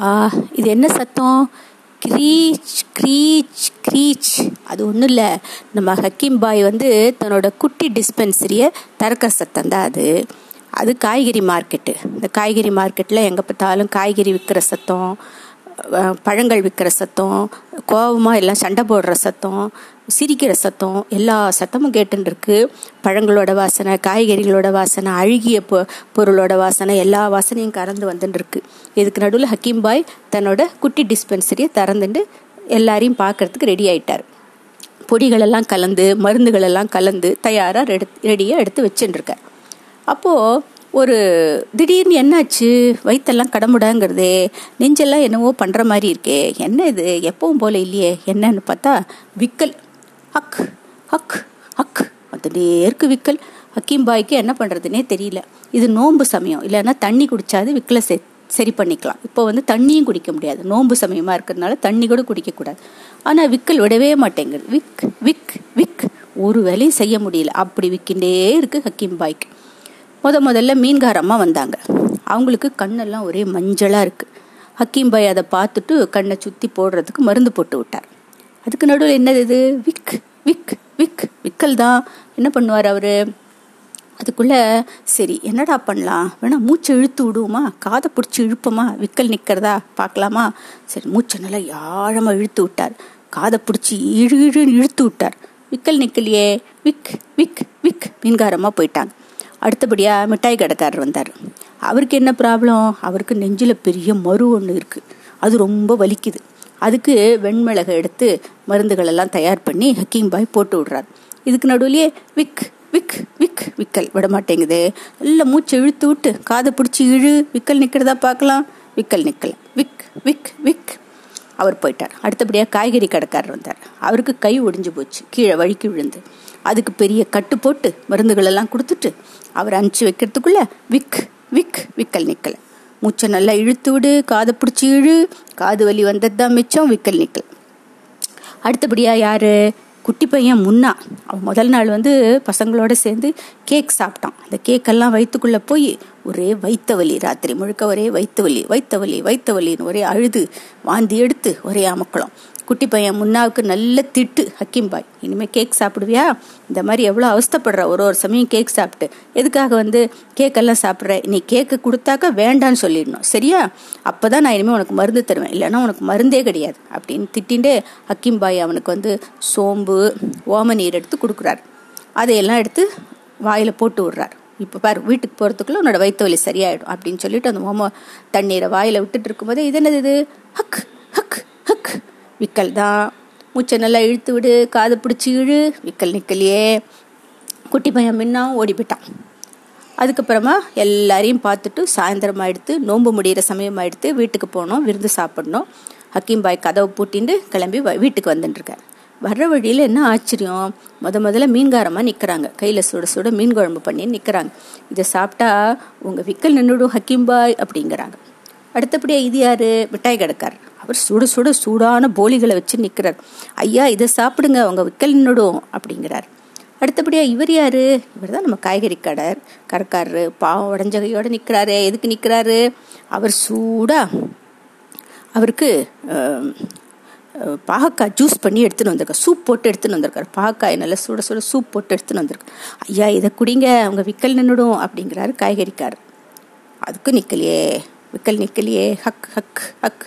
ஆ இது என்ன சத்தம்? க்ரீச் க்ரீச் க்ரீச். அது ஒன்றும் இல்லை. நம்ம ஹக்கீம் பாய் வந்து தன்னோட குட்டி டிஸ்பென்சரியை திறக்கிற சத்தம் தான் அது. அது காய்கறி மார்க்கெட்டு. இந்த காய்கறி மார்க்கெட்டில் எங்கே பார்த்தாலும் காய்கறி விற்கிற சத்தம். பழங்கள் விற்கிற சத்தம் கோபமாக எல்லாம் சண்டை போடுற சத்தம் சிரிக்கிற சத்தம் எல்லா சத்தமும் கேட்டுருக்கு பழங்களோட வாசனை காய்கறிகளோட வாசனை அழுகிய பொ பொருளோட வாசனை எல்லா வாசனையும் கறந்து வந்துட்டுருக்கு இதுக்கு நடுவில் ஹக்கீம் பாய் தன்னோட குட்டி டிஸ்பென்சரியை திறந்துட்டு எல்லாரையும் பார்க்கறதுக்கு ரெடி ஆயிட்டார். பொடிகளெல்லாம் கலந்து மருந்துகளெல்லாம் கலந்து தயாராக ரெடி ரெடியாக எடுத்து வச்சுட்டுருக்கார் அப்போது ஒரு திடீர்னு என்னாச்சு? வயிற்றெல்லாம் கடமுடாங்கிறதே. நெஞ்செல்லாம் என்னவோ பண்ணுற மாதிரி இருக்கே. என்ன இது? எப்பவும் போல இல்லையே. என்னன்னு பார்த்தா விக்கல். அக் ஹக் ஹக். வந்துட்டே இருக்கு விக்கல். ஹக்கீம் பாய்க்கு என்ன பண்ணுறதுனே தெரியல. இது நோன்பு சமயம். இல்லைன்னா தண்ணி குடித்தாது விக்கலை செ சரி பண்ணிக்கலாம். இப்போ வந்து தண்ணியும் குடிக்க முடியாது. நோன்பு சமயமாக இருக்கிறதுனால தண்ணி கூட குடிக்கக்கூடாது. ஆனால் விக்கல் விடவே மாட்டேங்குது. விக் விக் விக். ஒரு வேலையும் செய்ய முடியல. அப்படி விற்கின்றே இருக்குது ஹக்கீம் பாய்க்கு. முத முதல்ல மீன்காரம்மா வந்தாங்க. அவங்களுக்கு கண்ணெல்லாம் ஒரே மஞ்சளாக இருக்குது ஹக்கீம் பாய் அதை பார்த்துட்டு கண்ணை சுற்றி போடுறதுக்கு மருந்து போட்டு விட்டார். அதுக்கு நடுவில் என்னது இது? விக் விக் விக் விக்கல் தான். என்ன பண்ணுவார் அவர்? அதுக்குள்ளே சரி என்னடா பண்ணலாம்? வேணா மூச்சை இழுத்து விடுவோமா? காதை பிடிச்சி இழுப்போமா? விக்கல் நிற்கிறதா பார்க்கலாமா? சரி மூச்சை நல்லா யாழமாக இழுத்து விட்டார். காதை பிடிச்சி இழு இழுன்னு இழுத்து விட்டார். விக்கல் நிற்கலையே விக் விக் விக் மீன்காரமாக போயிட்டாங்க. அடுத்தபடியாக மிட்டாய் கடைக்காரர் வந்தார். அவருக்கு என்ன ப்ராப்ளம் அவருக்கு நெஞ்சில் பெரிய மறு ஒன்று இருக்குது அது ரொம்ப வலிக்குது. அதுக்கு வெண்மிளகை எடுத்து மருந்துகளெல்லாம் தயார் பண்ணி ஹக்கீம் பாய் போட்டு விடுறார். இதுக்கு நடுவுலயே விக் விக் விக் விக்கல் விட மாட்டேங்குது நல்ல மூச்சை இழுத்து விட்டு காதை பிடிச்சி இழு விக்கல் நிற்கிறதா பார்க்கலாம். விக்கல் நிற்கல விக் விக் விக். அவர் போயிட்டார். அடுத்தபடியாக காய்கறி கடைக்காரர் வந்தார். அவருக்கு கை ஒடிஞ்சு போச்சு. கீழே வழுக்கி விழுந்து. அதுக்கு பெரிய கட்டு போட்டு மருந்துகளெல்லாம் கொடுத்துட்டு அவர் அனுப்பிச்சு வைக்கிறதுக்குள்ள விக் விக் விக்கல் நிக்கல. மூச்சை நல்லா இழுத்து விடு காதை பிடிச்சி இழு. காது வலி வந்தது தான் மிச்சம் விக்கல் நிக்கல். அடுத்தபடியாக யார்? குட்டி பையன் முன்னா. அவன் முதல் நாள் வந்து பசங்களோட சேர்ந்து கேக் சாப்பிட்டான். அந்த கேக்கெல்லாம் வயிற்றுக்குள்ளே போய் ஒரே வைத்த வலி ராத்திரி முழுக்க ஒரே வைத்த வலி வைத்த வலி வைத்த வலின்னு ஒரே அழுது வாந்தி எடுத்து ஒரே அமக்கலாம். குட்டி பையன் முன்னாவுக்கு நல்ல திட்டு ஹக்கீம் பாய். இனிமேல் கேக் சாப்பிடுவியா? இந்த மாதிரி எவ்வளோ அவஸ்தப்படுற? ஒரு ஒரு சமயம் கேக் சாப்பிட்டு. எதுக்காக வந்து கேக்கெல்லாம் சாப்பிட்ற? நீ கேக்கு கொடுத்தாக்க வேண்டான்னு சொல்லிடணும். சரியா? அப்போ தான் நான் இனிமேல் உனக்கு மருந்து தருவேன். இல்லைன்னா உனக்கு மருந்தே கிடையாது. அப்படின்னு திட்டின்ட்டு ஹக்கீம் பாய் அவனுக்கு வந்து சோம்பு ஓம நீர் எடுத்து கொடுக்குறாரு. அதையெல்லாம் எடுத்து வாயில் போட்டு விடுறார். இப்போ பார் வீட்டுக்கு போகிறதுக்குள்ள உன்னோட வயிற்று வலி சரியாயிடும் அப்படின்னு சொல்லிட்டு அந்த ஓம தண்ணீரை வாயில் விட்டுட்டு இருக்கும்போதே இது என்னது இது? ஹக் ஹக் ஹக். விக்கல் தான். மூச்சை நல்லா இழுத்து விடு காது பிடிச்சி இழு. விக்கல் நிக்கலையே. குட்டி பையன் மின்னாவும் ஓடி போயிட்டான். அதுக்கப்புறமா எல்லாரையும் பார்த்துட்டு சாயந்தரம் ஆயிடுத்து நோன்பு முடிகிற சமயம் ஆயிடுத்து வீட்டுக்கு போனோம் விருந்து சாப்பிடணும். ஹக்கீம் பாய் கதவை பூட்டிண்டு கிளம்பி வ- வீட்டுக்கு வந்துட்டுருக்கார். வர்ற வழியில் என்ன ஆச்சரியம்? முத முதல்ல மீன்காரமாக நிற்கிறாங்க கையில் சுட சுட மீன் குழம்பு பண்ணி நிற்கிறாங்க இதை சாப்பிட்டா உங்கள் விக்கல் நின்றுடும் ஹக்கீம் பாய் அப்படிங்கிறாங்க. அடுத்தபடியாக இது யார்? மிட்டாய் கிடக்கார் அவர் சுட சுட சூடான போலிகளை வச்சு நிற்கிறார் ஐயா இதை சாப்பிடுங்க அவங்க விக்கல் நின்றுடும் அப்படிங்கிறார். அடுத்தபடியாக இவர் யார்? இவர் தான் நம்ம காய்கறி கடை கடைக்காரரு பாவம் உடஞ்சகையோடு நிற்கிறாரு எதுக்கு நிற்கிறாரு அவர் சூடாக அவருக்கு பாகக்காய் ஜூஸ் பண்ணி எடுத்துன்னு வந்திருக்கார். சூப் போட்டு எடுத்துன்னு வந்திருக்காரு. பாகக்காய் நல்லா சுட சுட சூப் போட்டு எடுத்துன்னு வந்திருக்கு ஐயா இதை குடிங்க அவங்க விக்கல் நின்றுடும் அப்படிங்கிறாரு காய்கறிக்காரர். அதுக்கு நிற்கலையே விக்கல் நிற்கலையே ஹக் ஹக் ஹக்.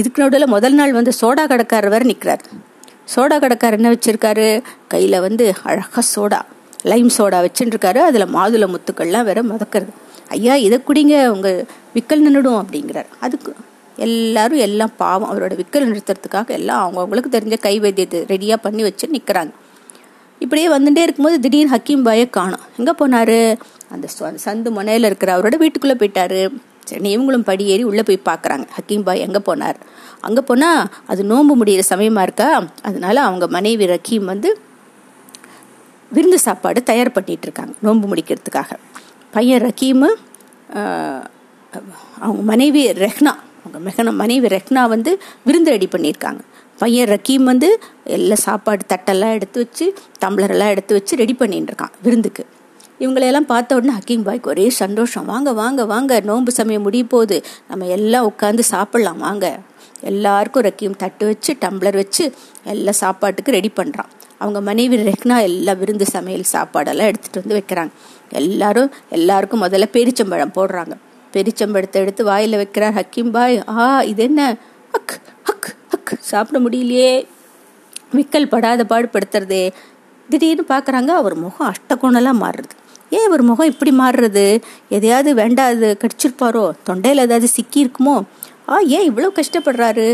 இதுக்கு நடுவில் முதல் நாள் வந்து சோடா கடைக்காரர் வேற நிற்கிறார் சோடா கடைக்காரர் என்ன வச்சுருக்காரு? கையில் வந்து அழகாக சோடா லைம் சோடா வச்சுட்டுருக்காரு அதில் மாதுளை முத்துக்கள்லாம் வேற மதக்கிறது. ஐயா இதை குடிங்க உங்கள் விக்கல் நின்றுடும் அப்படிங்கிறார். அதுக்கு எல்லாரும் எல்லாம் பாவம். அவரோட விக்கல் நிறுத்துறதுக்காக எல்லாம் அவங்கவுங்களுக்கு தெரிஞ்ச கை வைத்தியத்தை ரெடியாக பண்ணி வச்சு நிற்கிறாங்க இப்படியே வந்துட்டே இருக்கும்போது திடீர்னு ஹக்கீம் பாயை காணும். எங்கே போனார்? அந்த சந்து முனையில் இருக்கிற அவரோட வீட்டுக்குள்ளே போயிட்டாரு. சரி இவங்களும் படி ஏறி உள்ளே போய் பார்க்குறாங்க. ஹக்கீம் பாய் எங்கே போனார்? அங்கே போனால் அது நோன்பு முடிகிற சமயமாக இருக்கா? அதனால அவங்க மனைவி ரக்கீம் வந்து விருந்து சாப்பாடு தயார் பண்ணிகிட்டு இருக்காங்க நோன்பு முடிக்கிறதுக்காக. பையன் ரக்கீமு அவங்க மனைவி ரெஹ்னா அவங்க மெஹனா மனைவி ரெஹ்னா வந்து விருந்து ரெடி பண்ணியிருக்காங்க. பையன் ரக்கீம் வந்து எல்லா சாப்பாடு தட்டெல்லாம் எடுத்து வச்சு டம்ளரெல்லாம் எடுத்து வச்சு ரெடி பண்ணிட்டு இருக்கான் விருந்துக்கு. இவங்களையெல்லாம் பார்த்த உடனே ஹக்கீம் பாய்க்கு ஒரே சந்தோஷம். வாங்க வாங்க வாங்க. நோன்பு சமயம் முடிய போகுது. நம்ம எல்லாம் உட்காந்து சாப்பிட்லாம். வாங்க. எல்லாருக்கும் ரக்கீம் தட்டு வச்சு டம்ளர் வச்சு எல்லாம் சாப்பாட்டுக்கு ரெடி பண்ணுறான் அவங்க மனைவி ரெக்னா எல்லா விருந்து சமையல் சாப்பாடெல்லாம் எடுத்துகிட்டு வந்து வைக்கிறாங்க. எல்லாரும் எல்லாருக்கும் முதல்ல பெரிச்சம்பழம் போடுறாங்க. பெரிச்சம்பழத்தை எடுத்து வாயில் வைக்கிறார் ஹக்கீம் பாய். ஆ இது என்ன அக் ஹக் ஹக் சாப்பிட முடியலையே. விக்கல் படாத பாடுபடுத்துறதே. திடீர்னு பார்க்குறாங்க அவர் முகம் அஷ்டகோணலாக மாறுறது. ஏன் இவர் முகம் இப்படி மாறுறது? எதையாவது வேண்டாது கடிச்சிருப்பாரோ? தொண்டையில் ஏதாவது சிக்கி இருக்குமோ ஆ ஏன் இவ்வளோ கஷ்டப்படுறாரு?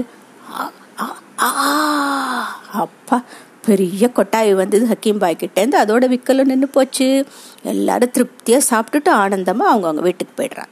அப்பா பெரிய கொட்டாய் வந்தது ஹக்கீம் பாய் கிட்டேருந்து அதோட விக்கலும் நின்று போச்சு. எல்லாரும் திருப்தியாக சாப்பிட்டுட்டு ஆனந்தமாக அவங்கவுங்க வீட்டுக்கு போயிடுறாங்க.